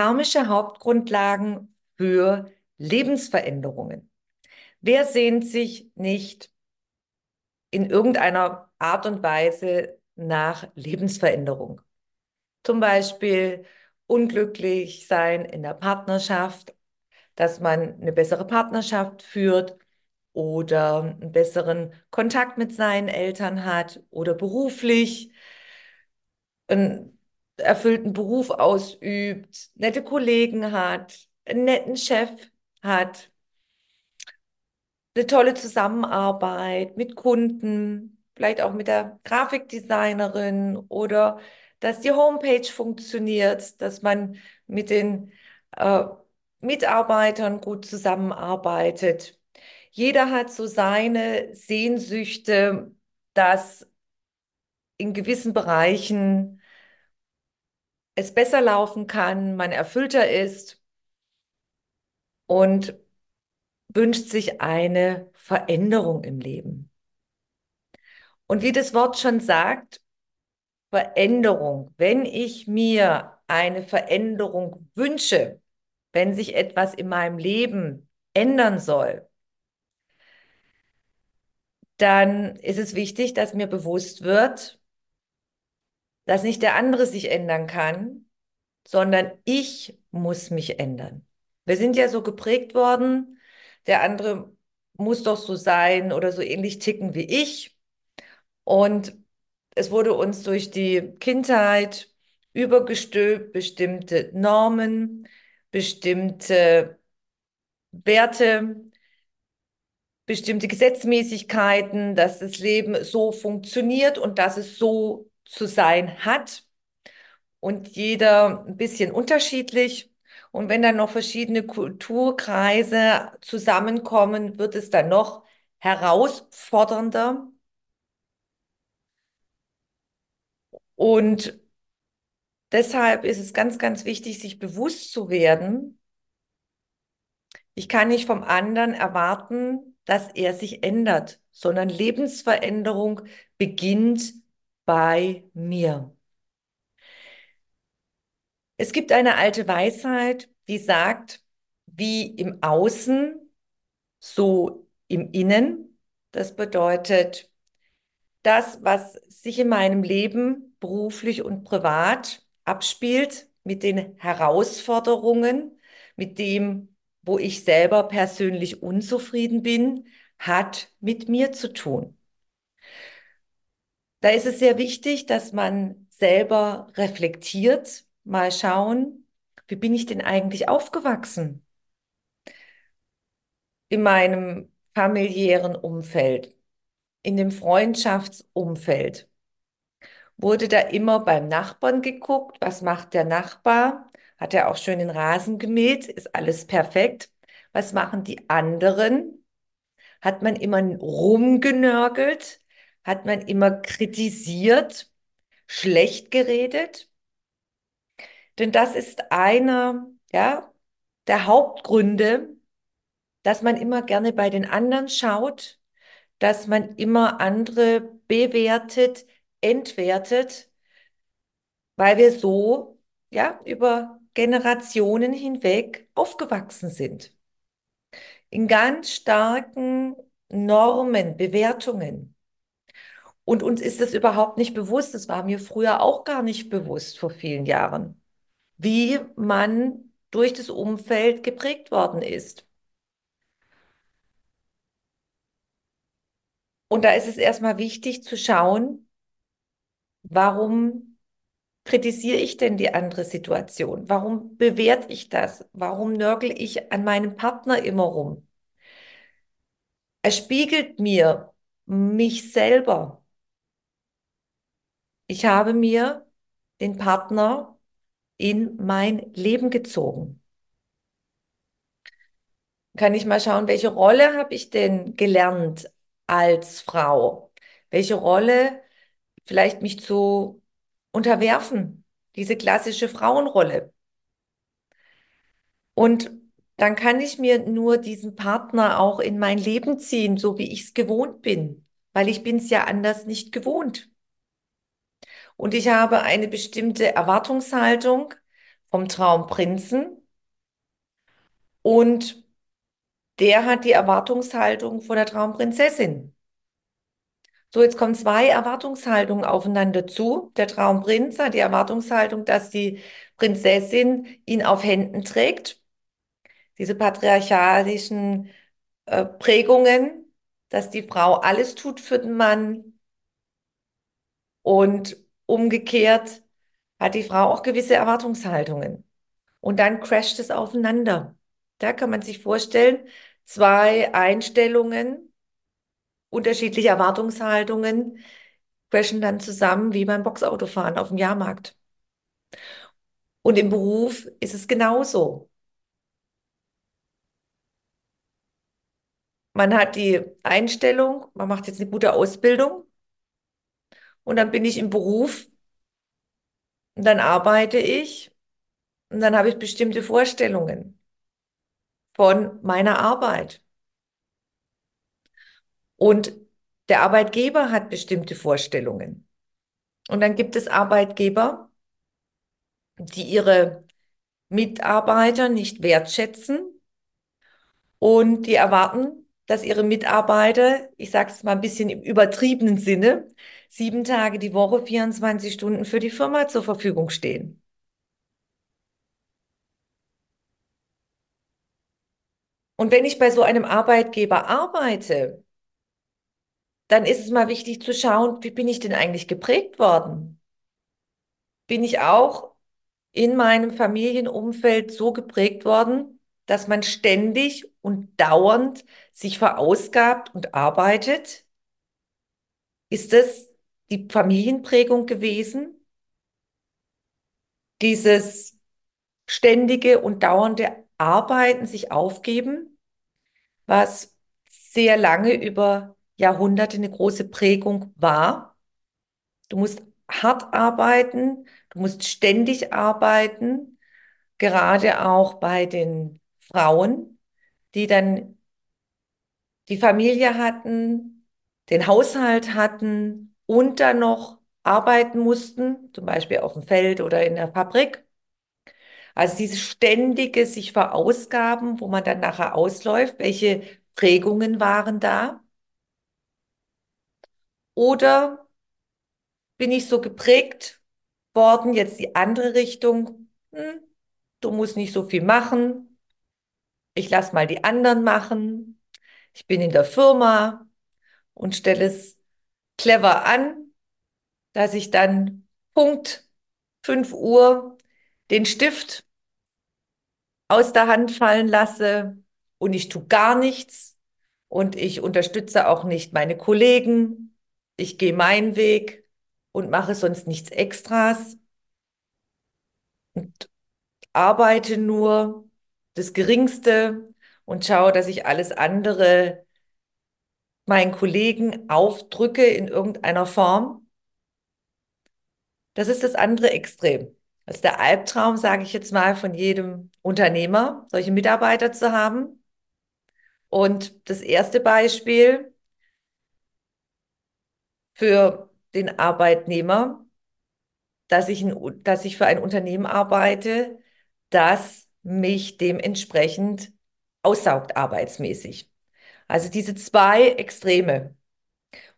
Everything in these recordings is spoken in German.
Karmische Hauptgrundlagen für Lebensveränderungen. Wer sehnt sich nicht in irgendeiner Art und Weise nach Lebensveränderung? Zum Beispiel unglücklich sein in der Partnerschaft, dass man eine bessere Partnerschaft führt oder einen besseren Kontakt mit seinen Eltern hat oder beruflich einen erfüllten Beruf ausübt, nette Kollegen hat, einen netten Chef hat, eine tolle Zusammenarbeit mit Kunden, vielleicht auch mit der Grafikdesignerin oder dass die Homepage funktioniert, dass man mit den äh, Mitarbeitern gut zusammenarbeitet. Jeder hat so seine Sehnsüchte, dass in gewissen Bereichen es besser laufen kann, man erfüllter ist und wünscht sich eine Veränderung im Leben. Und wie das Wort schon sagt, Veränderung, wenn ich mir eine Veränderung wünsche, wenn sich etwas in meinem Leben ändern soll, dann ist es wichtig, dass mir bewusst wird, dass nicht der andere sich ändern kann, sondern ich muss mich ändern. Wir sind ja so geprägt worden, der andere muss doch so sein oder so ähnlich ticken wie ich. Und es wurde uns durch die Kindheit übergestülpt, bestimmte Normen, bestimmte Werte, bestimmte Gesetzmäßigkeiten, dass das Leben so funktioniert und dass es so zu sein hat. Und jeder ein bisschen unterschiedlich. Und wenn dann noch verschiedene Kulturkreise zusammenkommen, wird es dann noch herausfordernder. Und deshalb ist es ganz, ganz wichtig, sich bewusst zu werden, ich kann nicht vom anderen erwarten, dass er sich ändert, sondern Lebensveränderung beginnt bei mir. Es gibt eine alte Weisheit, die sagt, wie im Außen, so im Innen. Das bedeutet, das, was sich in meinem Leben beruflich und privat abspielt, mit den Herausforderungen, mit dem, wo ich selber persönlich unzufrieden bin, hat mit mir zu tun. Da ist es sehr wichtig, dass man selber reflektiert, mal schauen, wie bin ich denn eigentlich aufgewachsen in meinem familiären Umfeld, in dem Freundschaftsumfeld. Wurde da immer beim Nachbarn geguckt, was macht der Nachbar? Hat er auch schön den Rasen gemäht? Ist alles perfekt? Was machen die anderen? Hat man immer rumgenörgelt? Hat man immer kritisiert? Schlecht geredet? Denn das ist einer, ja, der Hauptgründe, dass man immer gerne bei den anderen schaut, dass man immer andere bewertet, entwertet, weil wir so, ja, über Generationen hinweg aufgewachsen sind. In ganz starken Normen, Bewertungen. Und uns ist das überhaupt nicht bewusst. Das war mir früher auch gar nicht bewusst vor vielen Jahren, wie man durch das Umfeld geprägt worden ist. Und da ist es erstmal wichtig zu schauen, warum kritisiere ich denn die andere Situation? Warum bewerte ich das? Warum nörgel ich an meinem Partner immer rum? Er spiegelt mir mich selber. Ich habe mir den Partner in mein Leben gezogen. Kann ich mal schauen, welche Rolle habe ich denn gelernt als Frau? Welche Rolle vielleicht mich zu unterwerfen? Diese klassische Frauenrolle. Und dann kann ich mir nur diesen Partner auch in mein Leben ziehen, so wie ich es gewohnt bin, weil ich bin es ja anders nicht gewohnt. Und ich habe eine bestimmte Erwartungshaltung vom Traumprinzen und der hat die Erwartungshaltung von der Traumprinzessin. So, jetzt kommen zwei Erwartungshaltungen aufeinander zu. Der Traumprinz hat die Erwartungshaltung, dass die Prinzessin ihn auf Händen trägt. Diese patriarchalischen äh, Prägungen, dass die Frau alles tut für den Mann und umgekehrt hat die Frau auch gewisse Erwartungshaltungen. Und dann crasht es aufeinander. Da kann man sich vorstellen, zwei Einstellungen, unterschiedliche Erwartungshaltungen crashen dann zusammen wie beim Boxautofahren auf dem Jahrmarkt. Und im Beruf ist es genauso. Man hat die Einstellung, man macht jetzt eine gute Ausbildung und dann bin ich im Beruf und dann arbeite ich und dann habe ich bestimmte Vorstellungen von meiner Arbeit. Und der Arbeitgeber hat bestimmte Vorstellungen. Und dann gibt es Arbeitgeber, die ihre Mitarbeiter nicht wertschätzen und die erwarten, dass ihre Mitarbeiter, ich sage es mal ein bisschen im übertriebenen Sinne, sieben Tage die Woche, 24 Stunden für die Firma zur Verfügung stehen. Und wenn ich bei so einem Arbeitgeber arbeite, dann ist es mal wichtig zu schauen, wie bin ich denn eigentlich geprägt worden? Bin ich auch in meinem Familienumfeld so geprägt worden, dass man ständig und dauernd sich verausgabt und arbeitet? Ist das die Familienprägung gewesen? Dieses ständige und dauernde Arbeiten, sich aufgeben, was sehr lange über Jahrhunderte eine große Prägung war. Du musst hart arbeiten, du musst ständig arbeiten, gerade auch bei den Frauen, die dann die Familie hatten, den Haushalt hatten und dann noch arbeiten mussten, zum Beispiel auf dem Feld oder in der Fabrik. Also dieses ständige sich verausgaben, wo man dann nachher ausläuft, welche Prägungen waren da? Oder bin ich so geprägt worden, jetzt die andere Richtung, hm, du musst nicht so viel machen, ich lasse mal die anderen machen, ich bin in der Firma und stelle es clever an, dass ich dann Punkt 5 Uhr den Stift aus der Hand fallen lasse und ich tue gar nichts und ich unterstütze auch nicht meine Kollegen. Ich gehe meinen Weg und mache sonst nichts Extras und arbeite nur das Geringste und schaue, dass ich alles andere meinen Kollegen aufdrücke in irgendeiner Form. Das ist das andere Extrem. Das ist der Albtraum, sage ich jetzt mal, von jedem Unternehmer, solche Mitarbeiter zu haben. Und das erste Beispiel für den Arbeitnehmer, dass ich, ein, dass ich für ein Unternehmen arbeite, das mich dementsprechend aussaugt arbeitsmäßig. Also diese zwei Extreme.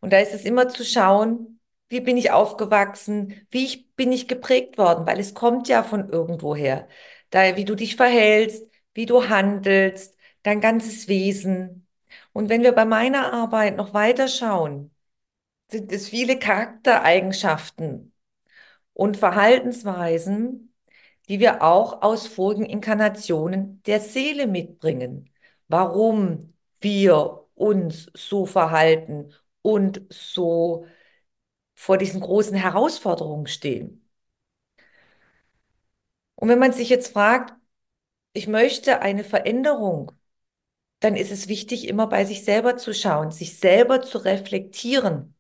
Und da ist es immer zu schauen, wie bin ich aufgewachsen, wie ich, bin ich geprägt worden, weil es kommt ja von irgendwoher. Daher, wie du dich verhältst, wie du handelst, dein ganzes Wesen. Und wenn wir bei meiner Arbeit noch weiter schauen, sind es viele Charaktereigenschaften und Verhaltensweisen, die wir auch aus vorigen Inkarnationen der Seele mitbringen. Warum wir uns so verhalten und so vor diesen großen Herausforderungen stehen. Und wenn man sich jetzt fragt, ich möchte eine Veränderung, dann ist es wichtig, immer bei sich selber zu schauen, sich selber zu reflektieren.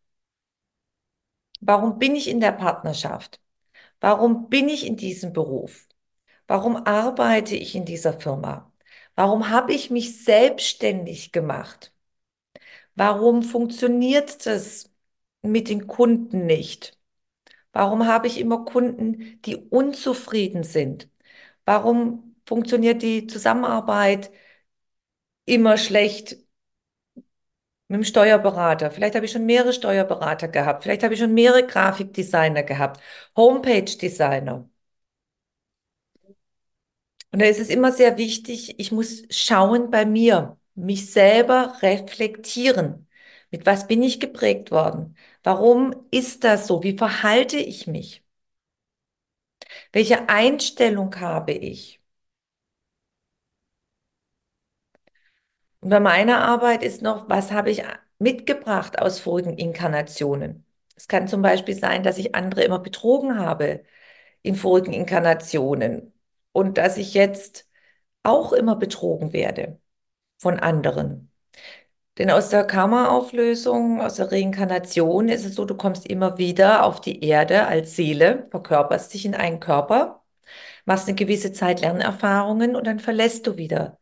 Warum bin ich in der Partnerschaft? Warum bin ich in diesem Beruf? Warum arbeite ich in dieser Firma? Warum habe ich mich selbstständig gemacht? Warum funktioniert das mit den Kunden nicht? Warum habe ich immer Kunden, die unzufrieden sind? Warum funktioniert die Zusammenarbeit immer schlecht mit dem Steuerberater? Vielleicht habe ich schon mehrere Steuerberater gehabt. Vielleicht habe ich schon mehrere Grafikdesigner gehabt, Homepage-Designer. Und da ist es immer sehr wichtig, ich muss schauen bei mir, mich selber reflektieren. Mit was bin ich geprägt worden? Warum ist das so? Wie verhalte ich mich? Welche Einstellung habe ich? Und bei meiner Arbeit ist noch, was habe ich mitgebracht aus vorigen Inkarnationen? Es kann zum Beispiel sein, dass ich andere immer betrogen habe in vorigen Inkarnationen und dass ich jetzt auch immer betrogen werde von anderen. Denn aus der Karma-Auflösung, aus der Reinkarnation ist es so, du kommst immer wieder auf die Erde als Seele, verkörperst dich in einen Körper, machst eine gewisse Zeit Lernerfahrungen und dann verlässt du wieder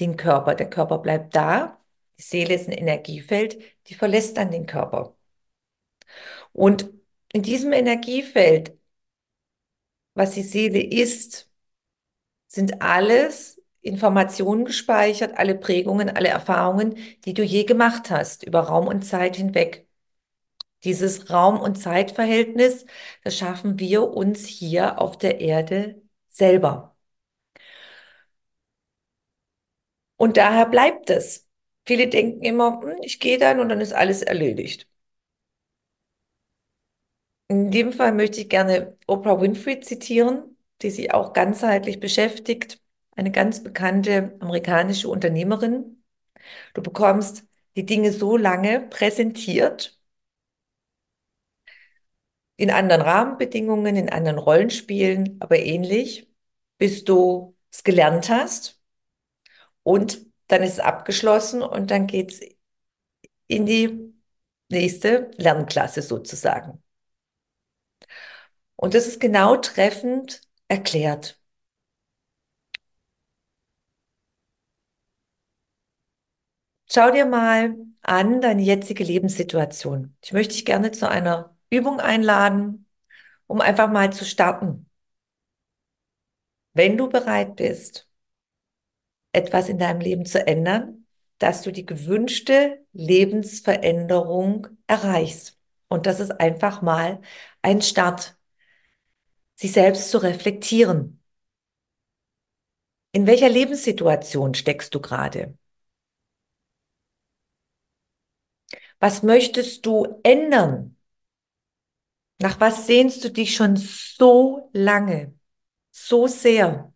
den Körper. Der Körper bleibt da, die Seele ist ein Energiefeld, die verlässt dann den Körper. Und in diesem Energiefeld, was die Seele ist, sind alles Informationen gespeichert, alle Prägungen, alle Erfahrungen, die du je gemacht hast, über Raum und Zeit hinweg. Dieses Raum- und Zeitverhältnis, das schaffen wir uns hier auf der Erde selber. Und daher bleibt es. Viele denken immer, hm, ich gehe dann und dann ist alles erledigt. In dem Fall möchte ich gerne Oprah Winfrey zitieren, die sich auch ganzheitlich beschäftigt eine ganz bekannte amerikanische Unternehmerin. Du bekommst die Dinge so lange präsentiert, in anderen Rahmenbedingungen, in anderen Rollenspielen, aber ähnlich, bis du es gelernt hast und dann ist es abgeschlossen und dann geht es in die nächste Lernklasse sozusagen. Und das ist genau treffend erklärt. Schau dir mal an deine jetzige Lebenssituation. Ich möchte dich gerne zu einer Übung einladen, um einfach mal zu starten. Wenn du bereit bist, etwas in deinem Leben zu ändern, dass du die gewünschte Lebensveränderung erreichst. Und das ist einfach mal ein Start, sich selbst zu reflektieren. In welcher Lebenssituation steckst du gerade? Was möchtest du ändern? Nach was sehnst du dich schon so lange, so sehr?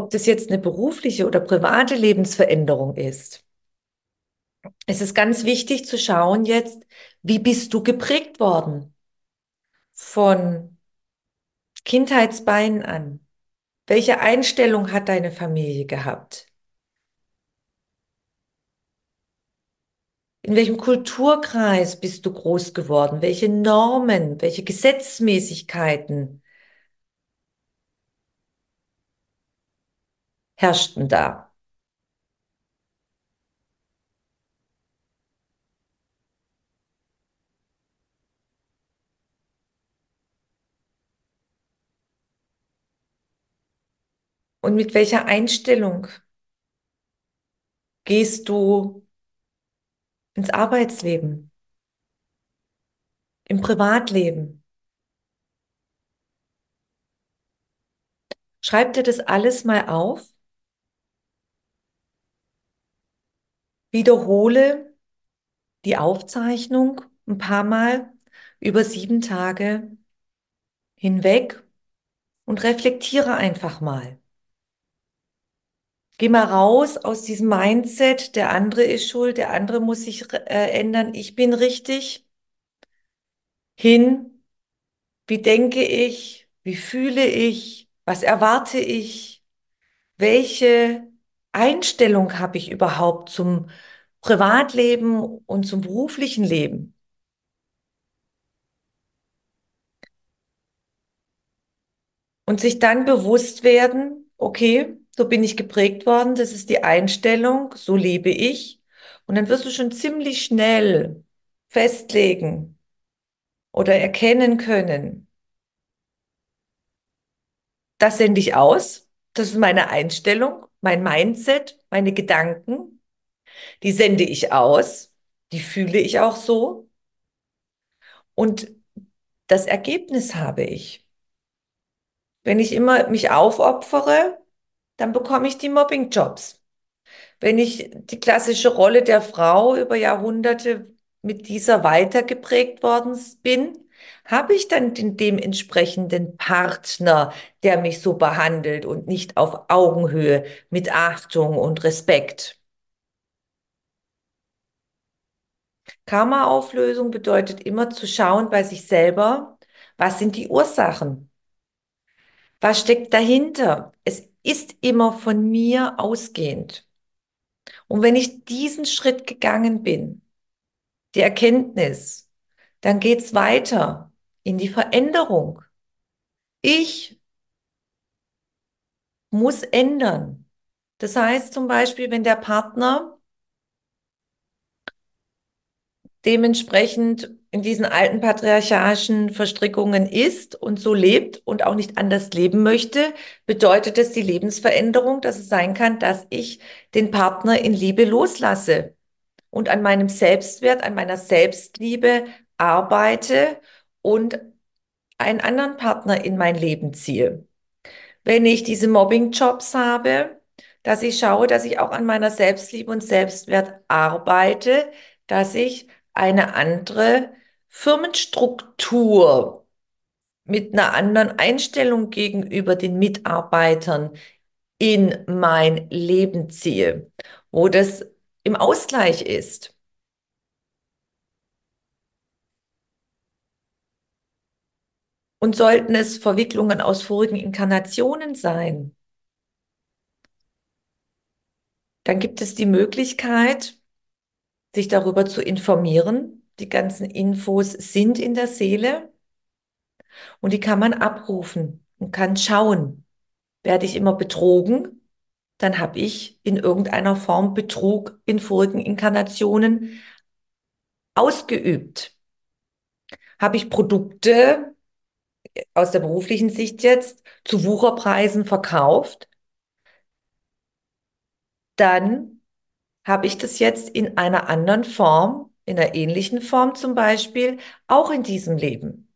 Ob das jetzt eine berufliche oder private Lebensveränderung ist. Es ist ganz wichtig zu schauen jetzt, wie bist du geprägt worden? von Kindheitsbeinen an? Welche Einstellung hat deine Familie gehabt? In welchem Kulturkreis bist du groß geworden? Welche Normen, welche Gesetzmäßigkeiten herrschten da? Und mit welcher Einstellung gehst du ins Arbeitsleben, im Privatleben? Schreib dir das alles mal auf. Wiederhole die Aufzeichnung ein paar Mal über sieben Tage hinweg und reflektiere einfach mal. Geh mal raus aus diesem Mindset, der andere ist schuld, der andere muss sich äh, ändern, ich bin richtig, hin, wie denke ich, wie fühle ich, was erwarte ich, welche Einstellung habe ich überhaupt zum Privatleben und zum beruflichen Leben. Und sich dann bewusst werden, okay, so bin ich geprägt worden, das ist die Einstellung, so lebe ich. Und dann wirst du schon ziemlich schnell festlegen oder erkennen können, das sende ich aus, das ist meine Einstellung, mein Mindset, meine Gedanken, die sende ich aus, die fühle ich auch so. Und das Ergebnis habe ich. Wenn ich immer mich aufopfere, dann bekomme ich die Mobbing-Jobs. Wenn ich die klassische Rolle der Frau über Jahrhunderte mit dieser weitergeprägt worden bin, habe ich dann den dementsprechenden Partner, der mich so behandelt und nicht auf Augenhöhe mit Achtung und Respekt. Karma-Auflösung bedeutet immer zu schauen bei sich selber, was sind die Ursachen? Was steckt dahinter? Es ist immer von mir ausgehend. Und wenn ich diesen Schritt gegangen bin, die Erkenntnis, dann geht's weiter in die Veränderung. Ich muss ändern. Das heißt zum Beispiel, wenn der Partner dementsprechend in diesen alten patriarchalischen Verstrickungen ist und so lebt und auch nicht anders leben möchte, bedeutet es die Lebensveränderung, dass es sein kann, dass ich den Partner in Liebe loslasse und an meinem Selbstwert, an meiner Selbstliebe arbeite und einen anderen Partner in mein Leben ziehe. Wenn ich diese Mobbing-Jobs habe, dass ich schaue, dass ich auch an meiner Selbstliebe und Selbstwert arbeite, dass ich eine andere Firmenstruktur mit einer anderen Einstellung gegenüber den Mitarbeitern in mein Leben ziehe, wo das im Ausgleich ist. Und sollten es Verwicklungen aus vorigen Inkarnationen sein, dann gibt es die Möglichkeit, sich darüber zu informieren. Die ganzen Infos sind in der Seele und die kann man abrufen und kann schauen, werde ich immer betrogen, dann habe ich in irgendeiner Form Betrug in vorigen Inkarnationen ausgeübt. Habe ich Produkte aus der beruflichen Sicht jetzt zu Wucherpreisen verkauft, dann habe ich das jetzt in einer anderen Form, in einer ähnlichen Form zum Beispiel, auch in diesem Leben.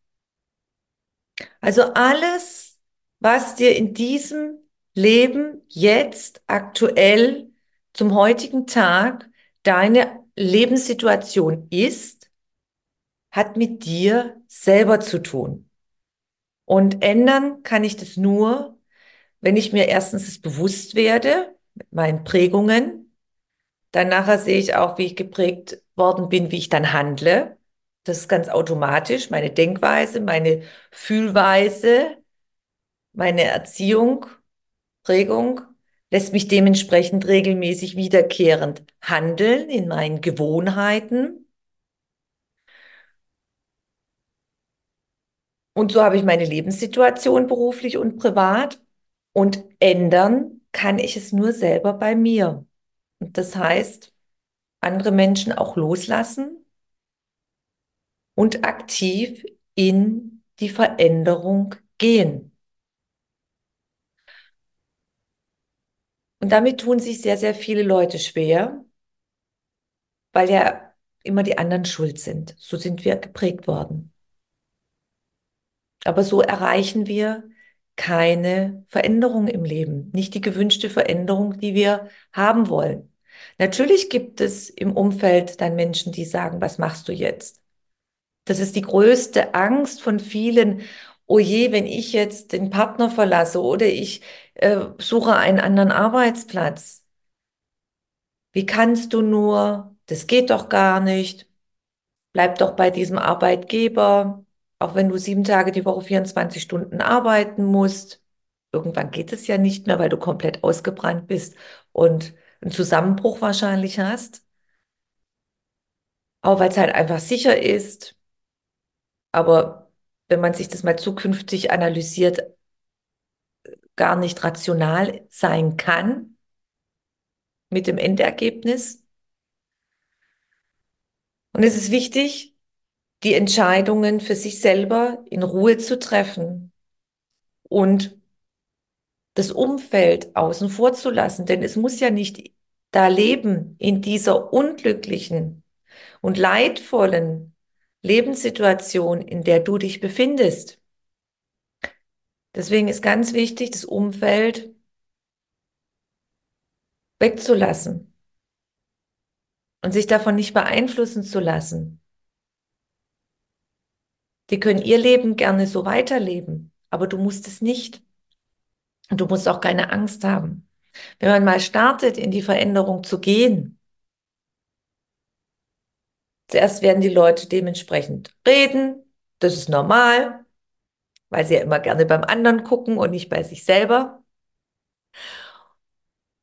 Also alles, was dir in diesem Leben jetzt aktuell zum heutigen Tag deine Lebenssituation ist, hat mit dir selber zu tun. Und ändern kann ich das nur, wenn ich mir erstens es bewusst werde mit meinen Prägungen. Dann nachher sehe ich auch, wie ich geprägt worden bin, wie ich dann handle. Das ist ganz automatisch. Meine Denkweise, meine Fühlweise, meine Erziehung, Prägung lässt mich dementsprechend regelmäßig wiederkehrend handeln in meinen Gewohnheiten. Und so habe ich meine Lebenssituation beruflich und privat. Und ändern kann ich es nur selber bei mir. Und das heißt, andere Menschen auch loslassen und aktiv in die Veränderung gehen. Und damit tun sich sehr, sehr viele Leute schwer, weil ja immer die anderen schuld sind. So sind wir geprägt worden. Aber so erreichen wir keine Veränderung im Leben, nicht die gewünschte Veränderung, die wir haben wollen. Natürlich gibt es im Umfeld dann Menschen, die sagen, was machst du jetzt? Das ist die größte Angst von vielen oh je, wenn ich jetzt den Partner verlasse oder ich äh, suche einen anderen Arbeitsplatz. Wie kannst du nur? Das geht doch gar nicht. Bleib doch bei diesem Arbeitgeber, auch wenn du sieben Tage die Woche 24 Stunden arbeiten musst. Irgendwann geht es ja nicht mehr, weil du komplett ausgebrannt bist und einen Zusammenbruch wahrscheinlich hast. Auch weil es halt einfach sicher ist. Aber wenn man sich das mal zukünftig analysiert, gar nicht rational sein kann mit dem Endergebnis. Und es ist wichtig, die Entscheidungen für sich selber in Ruhe zu treffen und das Umfeld außen vor zu lassen, denn es muss ja nicht da leben in dieser unglücklichen und leidvollen Lebenssituation, in der du dich befindest. Deswegen ist ganz wichtig, das Umfeld wegzulassen und sich davon nicht beeinflussen zu lassen. Die können ihr Leben gerne so weiterleben, aber du musst es nicht. Und du musst auch keine Angst haben. Wenn man mal startet, in die Veränderung zu gehen, zuerst werden die Leute dementsprechend reden, das ist normal, weil sie ja immer gerne beim anderen gucken und nicht bei sich selber.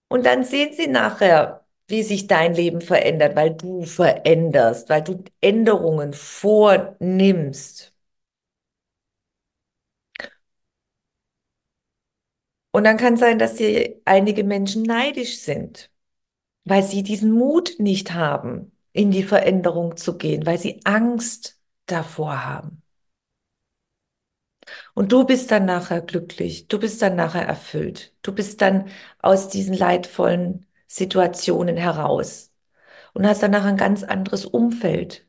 Und dann sehen sie nachher, wie sich dein Leben verändert, weil du veränderst, weil du Änderungen vornimmst. Und dann kann sein, dass hier einige Menschen neidisch sind, weil sie diesen Mut nicht haben, in die Veränderung zu gehen, weil sie Angst davor haben. Und du bist dann nachher glücklich, du bist dann nachher erfüllt, du bist dann aus diesen leidvollen Situationen heraus und hast danach ein ganz anderes Umfeld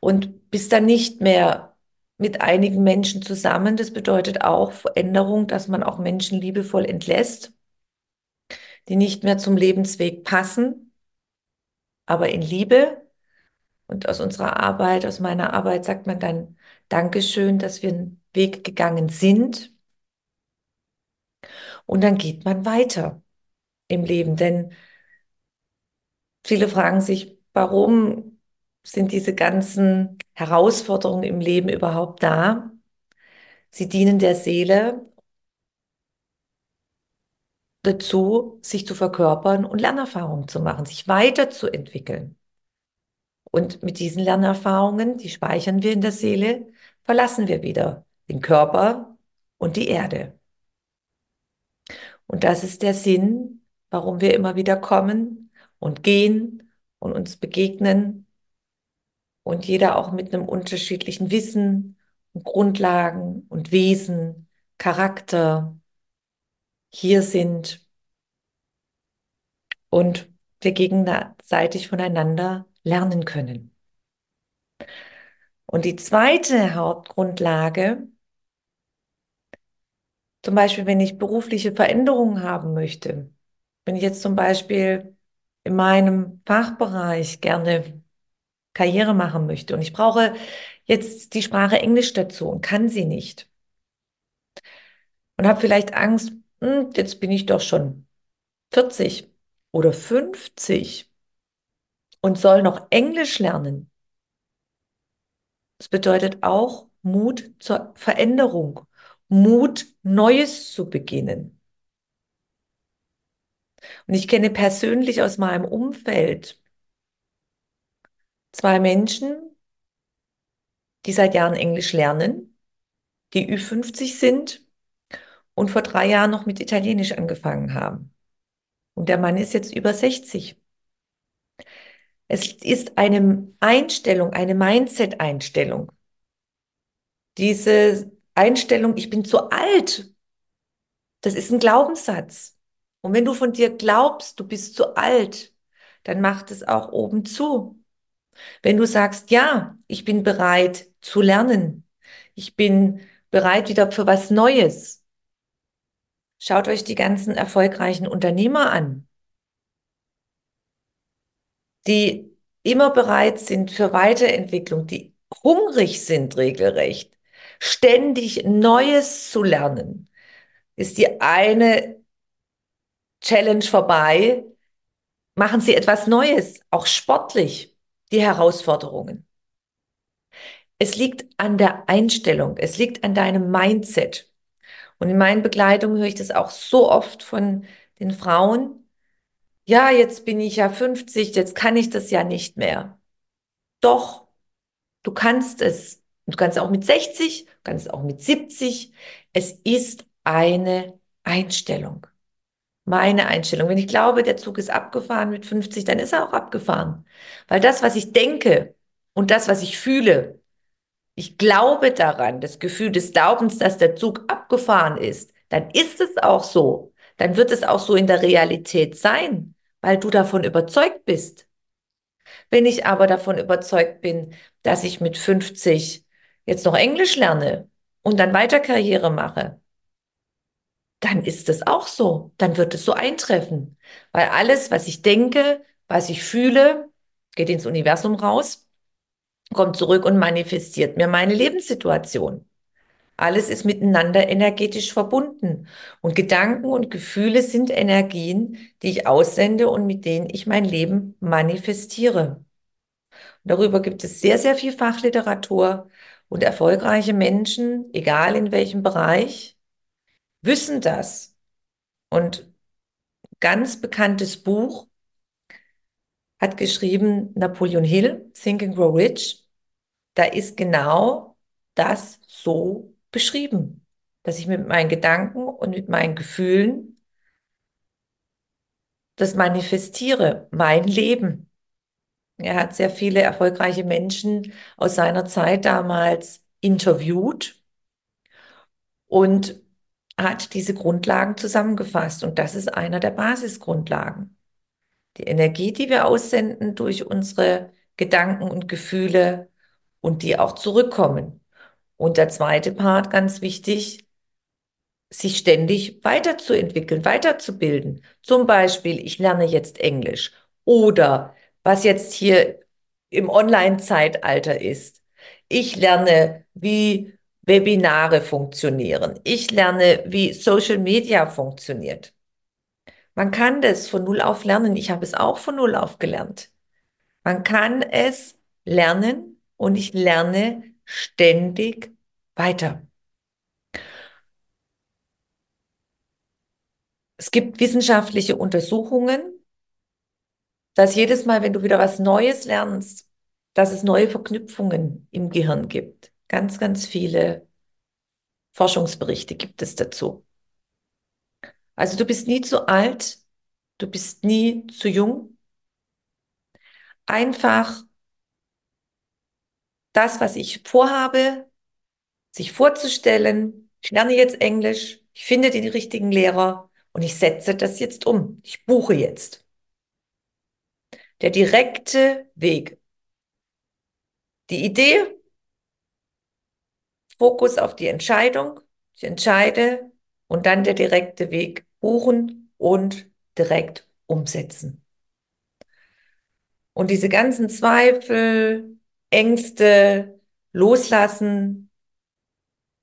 und bist dann nicht mehr mit einigen Menschen zusammen. Das bedeutet auch Veränderung, dass man auch Menschen liebevoll entlässt, die nicht mehr zum Lebensweg passen, aber in Liebe. Und aus unserer Arbeit, aus meiner Arbeit sagt man dann Dankeschön, dass wir einen Weg gegangen sind. Und dann geht man weiter im Leben, denn viele fragen sich, warum sind diese ganzen Herausforderungen im Leben überhaupt da? Sie dienen der Seele dazu, sich zu verkörpern und Lernerfahrungen zu machen, sich weiterzuentwickeln. Und mit diesen Lernerfahrungen, die speichern wir in der Seele, verlassen wir wieder den Körper und die Erde. Und das ist der Sinn, warum wir immer wieder kommen und gehen und uns begegnen und jeder auch mit einem unterschiedlichen Wissen und Grundlagen und Wesen, Charakter hier sind und wir gegenseitig voneinander lernen können. Und die zweite Hauptgrundlage, zum Beispiel, wenn ich berufliche Veränderungen haben möchte, wenn ich jetzt zum Beispiel in meinem Fachbereich gerne Karriere machen möchte und ich brauche jetzt die Sprache Englisch dazu und kann sie nicht und habe vielleicht Angst, hm, jetzt bin ich doch schon 40 oder 50 und soll noch Englisch lernen. Das bedeutet auch Mut zur Veränderung, Mut, Neues zu beginnen. Und ich kenne persönlich aus meinem Umfeld zwei Menschen, die seit Jahren Englisch lernen, die Ü50 sind und vor drei Jahren noch mit Italienisch angefangen haben. Und der Mann ist jetzt über 60. Es ist eine Einstellung, eine Mindset-Einstellung. Diese Einstellung, ich bin zu alt, das ist ein Glaubenssatz. Und wenn du von dir glaubst, du bist zu alt, dann macht es auch oben zu. Wenn du sagst, ja, ich bin bereit zu lernen, ich bin bereit wieder für was Neues. Schaut euch die ganzen erfolgreichen Unternehmer an die immer bereit sind für Weiterentwicklung, die hungrig sind regelrecht, Ständig Neues zu lernen, ist die eine Challenge vorbei. Machen Sie etwas Neues, auch sportlich, die Herausforderungen. Es liegt an der Einstellung, es liegt an deinem Mindset. Und in meinen Begleitungen höre ich das auch so oft von den Frauen. Ja, jetzt bin ich ja 50, jetzt kann ich das ja nicht mehr. Doch, du kannst es. Du kannst auch mit 60, du kannst auch mit 70. Es ist eine Einstellung. Meine Einstellung. Wenn ich glaube, der Zug ist abgefahren mit 50, dann ist er auch abgefahren. Weil das, was ich denke und das, was ich fühle, ich glaube daran, das Gefühl des Glaubens, dass der Zug abgefahren ist, dann ist es auch so. Dann wird es auch so in der Realität sein, weil du davon überzeugt bist. Wenn ich aber davon überzeugt bin, dass ich mit 50 jetzt noch Englisch lerne und dann weiter Karriere mache, dann ist es auch so. Dann wird es so eintreffen. Weil alles, was ich denke, was ich fühle, geht ins Universum raus kommt zurück und manifestiert mir meine Lebenssituation. Alles ist miteinander energetisch verbunden. Und Gedanken und Gefühle sind Energien, die ich aussende und mit denen ich mein Leben manifestiere. darüber gibt es sehr, sehr viel Fachliteratur und erfolgreiche Menschen, egal in welchem Bereich, wissen das. Und ganz bekanntes Buch hat geschrieben Napoleon Hill, Think and Grow Rich da ist genau das so beschrieben, dass ich mit meinen Gedanken und mit meinen Gefühlen das manifestiere, mein Leben. Er hat sehr viele erfolgreiche Menschen aus seiner Zeit damals interviewt und hat diese Grundlagen zusammengefasst. Und das ist einer der Basisgrundlagen. Die Energie, die wir aussenden durch unsere Gedanken und Gefühle, und die auch zurückkommen. Und der zweite Part, ganz wichtig, sich ständig weiterzuentwickeln, weiterzubilden. Zum Beispiel, ich lerne jetzt Englisch oder was jetzt hier im Online-Zeitalter ist. Ich lerne, wie Webinare funktionieren. Ich lerne, wie Social Media funktioniert. Man kann das von Null auf lernen. Ich habe es auch von Null auf gelernt. Man kann es lernen und ich lerne ständig weiter. Es gibt wissenschaftliche Untersuchungen, dass jedes Mal, wenn du wieder was Neues lernst, dass es neue Verknüpfungen im Gehirn gibt. Ganz, ganz viele Forschungsberichte gibt es dazu. Also du bist nie zu alt, du bist nie zu jung. Einfach das, was ich vorhabe, sich vorzustellen. Ich lerne jetzt Englisch, ich finde die richtigen Lehrer und ich setze das jetzt um. Ich buche jetzt. Der direkte Weg. Die Idee, Fokus auf die Entscheidung. Ich entscheide und dann der direkte Weg buchen und direkt umsetzen. Und diese ganzen Zweifel, Ängste loslassen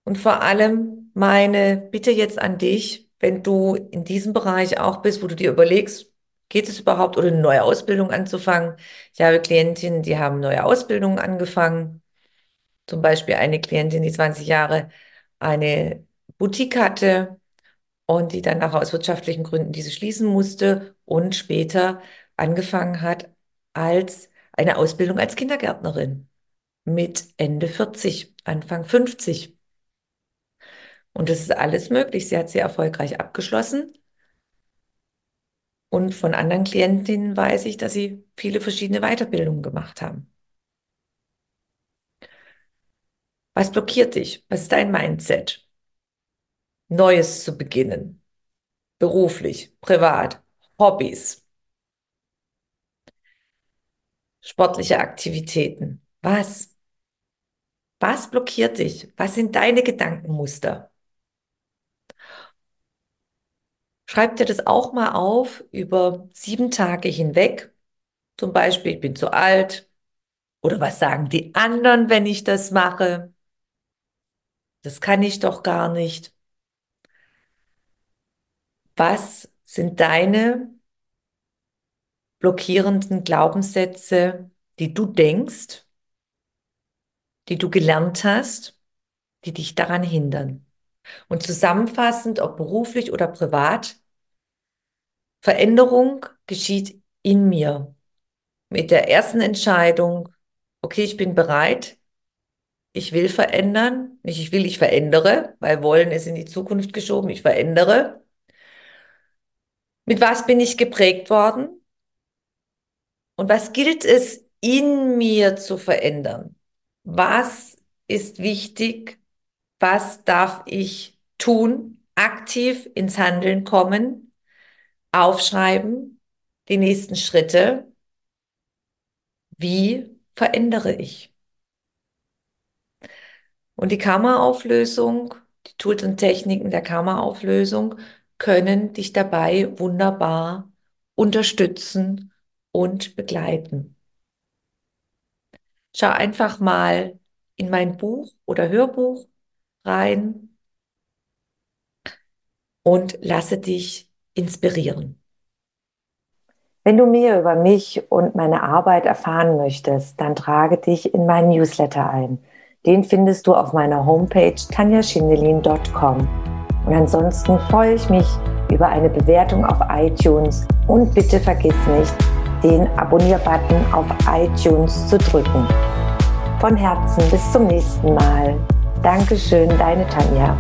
und vor allem meine Bitte jetzt an dich, wenn du in diesem Bereich auch bist, wo du dir überlegst, geht es überhaupt oder eine neue Ausbildung anzufangen? Ich habe Klientinnen, die haben neue Ausbildungen angefangen. Zum Beispiel eine Klientin, die 20 Jahre eine Boutique hatte und die dann nach aus wirtschaftlichen Gründen diese schließen musste und später angefangen hat als eine Ausbildung als Kindergärtnerin mit Ende 40, Anfang 50. Und das ist alles möglich. Sie hat sie erfolgreich abgeschlossen. Und von anderen Klientinnen weiß ich, dass sie viele verschiedene Weiterbildungen gemacht haben. Was blockiert dich? Was ist dein Mindset? Neues zu beginnen. Beruflich, privat, Hobbys, sportliche Aktivitäten. Was? Was blockiert dich? Was sind deine Gedankenmuster? Schreib dir das auch mal auf über sieben Tage hinweg. Zum Beispiel, ich bin zu alt. Oder was sagen die anderen, wenn ich das mache? Das kann ich doch gar nicht. Was sind deine blockierenden Glaubenssätze, die du denkst, die du gelernt hast, die dich daran hindern? Und zusammenfassend, ob beruflich oder privat, Veränderung geschieht in mir. Mit der ersten Entscheidung, okay, ich bin bereit, ich will verändern, nicht ich will, ich verändere, weil wollen ist in die Zukunft geschoben, ich verändere. Mit was bin ich geprägt worden? Und was gilt es in mir zu verändern? Was ist wichtig? Was darf ich tun? Aktiv ins Handeln kommen, aufschreiben, die nächsten Schritte. Wie verändere ich? Und die Karma-Auflösung, die Tools und Techniken der Karma-Auflösung können dich dabei wunderbar unterstützen und begleiten. Schau einfach mal in mein Buch oder Hörbuch rein und lasse dich inspirieren. Wenn du mehr über mich und meine Arbeit erfahren möchtest, dann trage dich in meinen Newsletter ein. Den findest du auf meiner Homepage tanjaschindelin.com. Und ansonsten freue ich mich über eine Bewertung auf iTunes und bitte vergiss nicht, den Abonnier-Button auf iTunes zu drücken. Von Herzen bis zum nächsten Mal. Dankeschön, deine Tanja.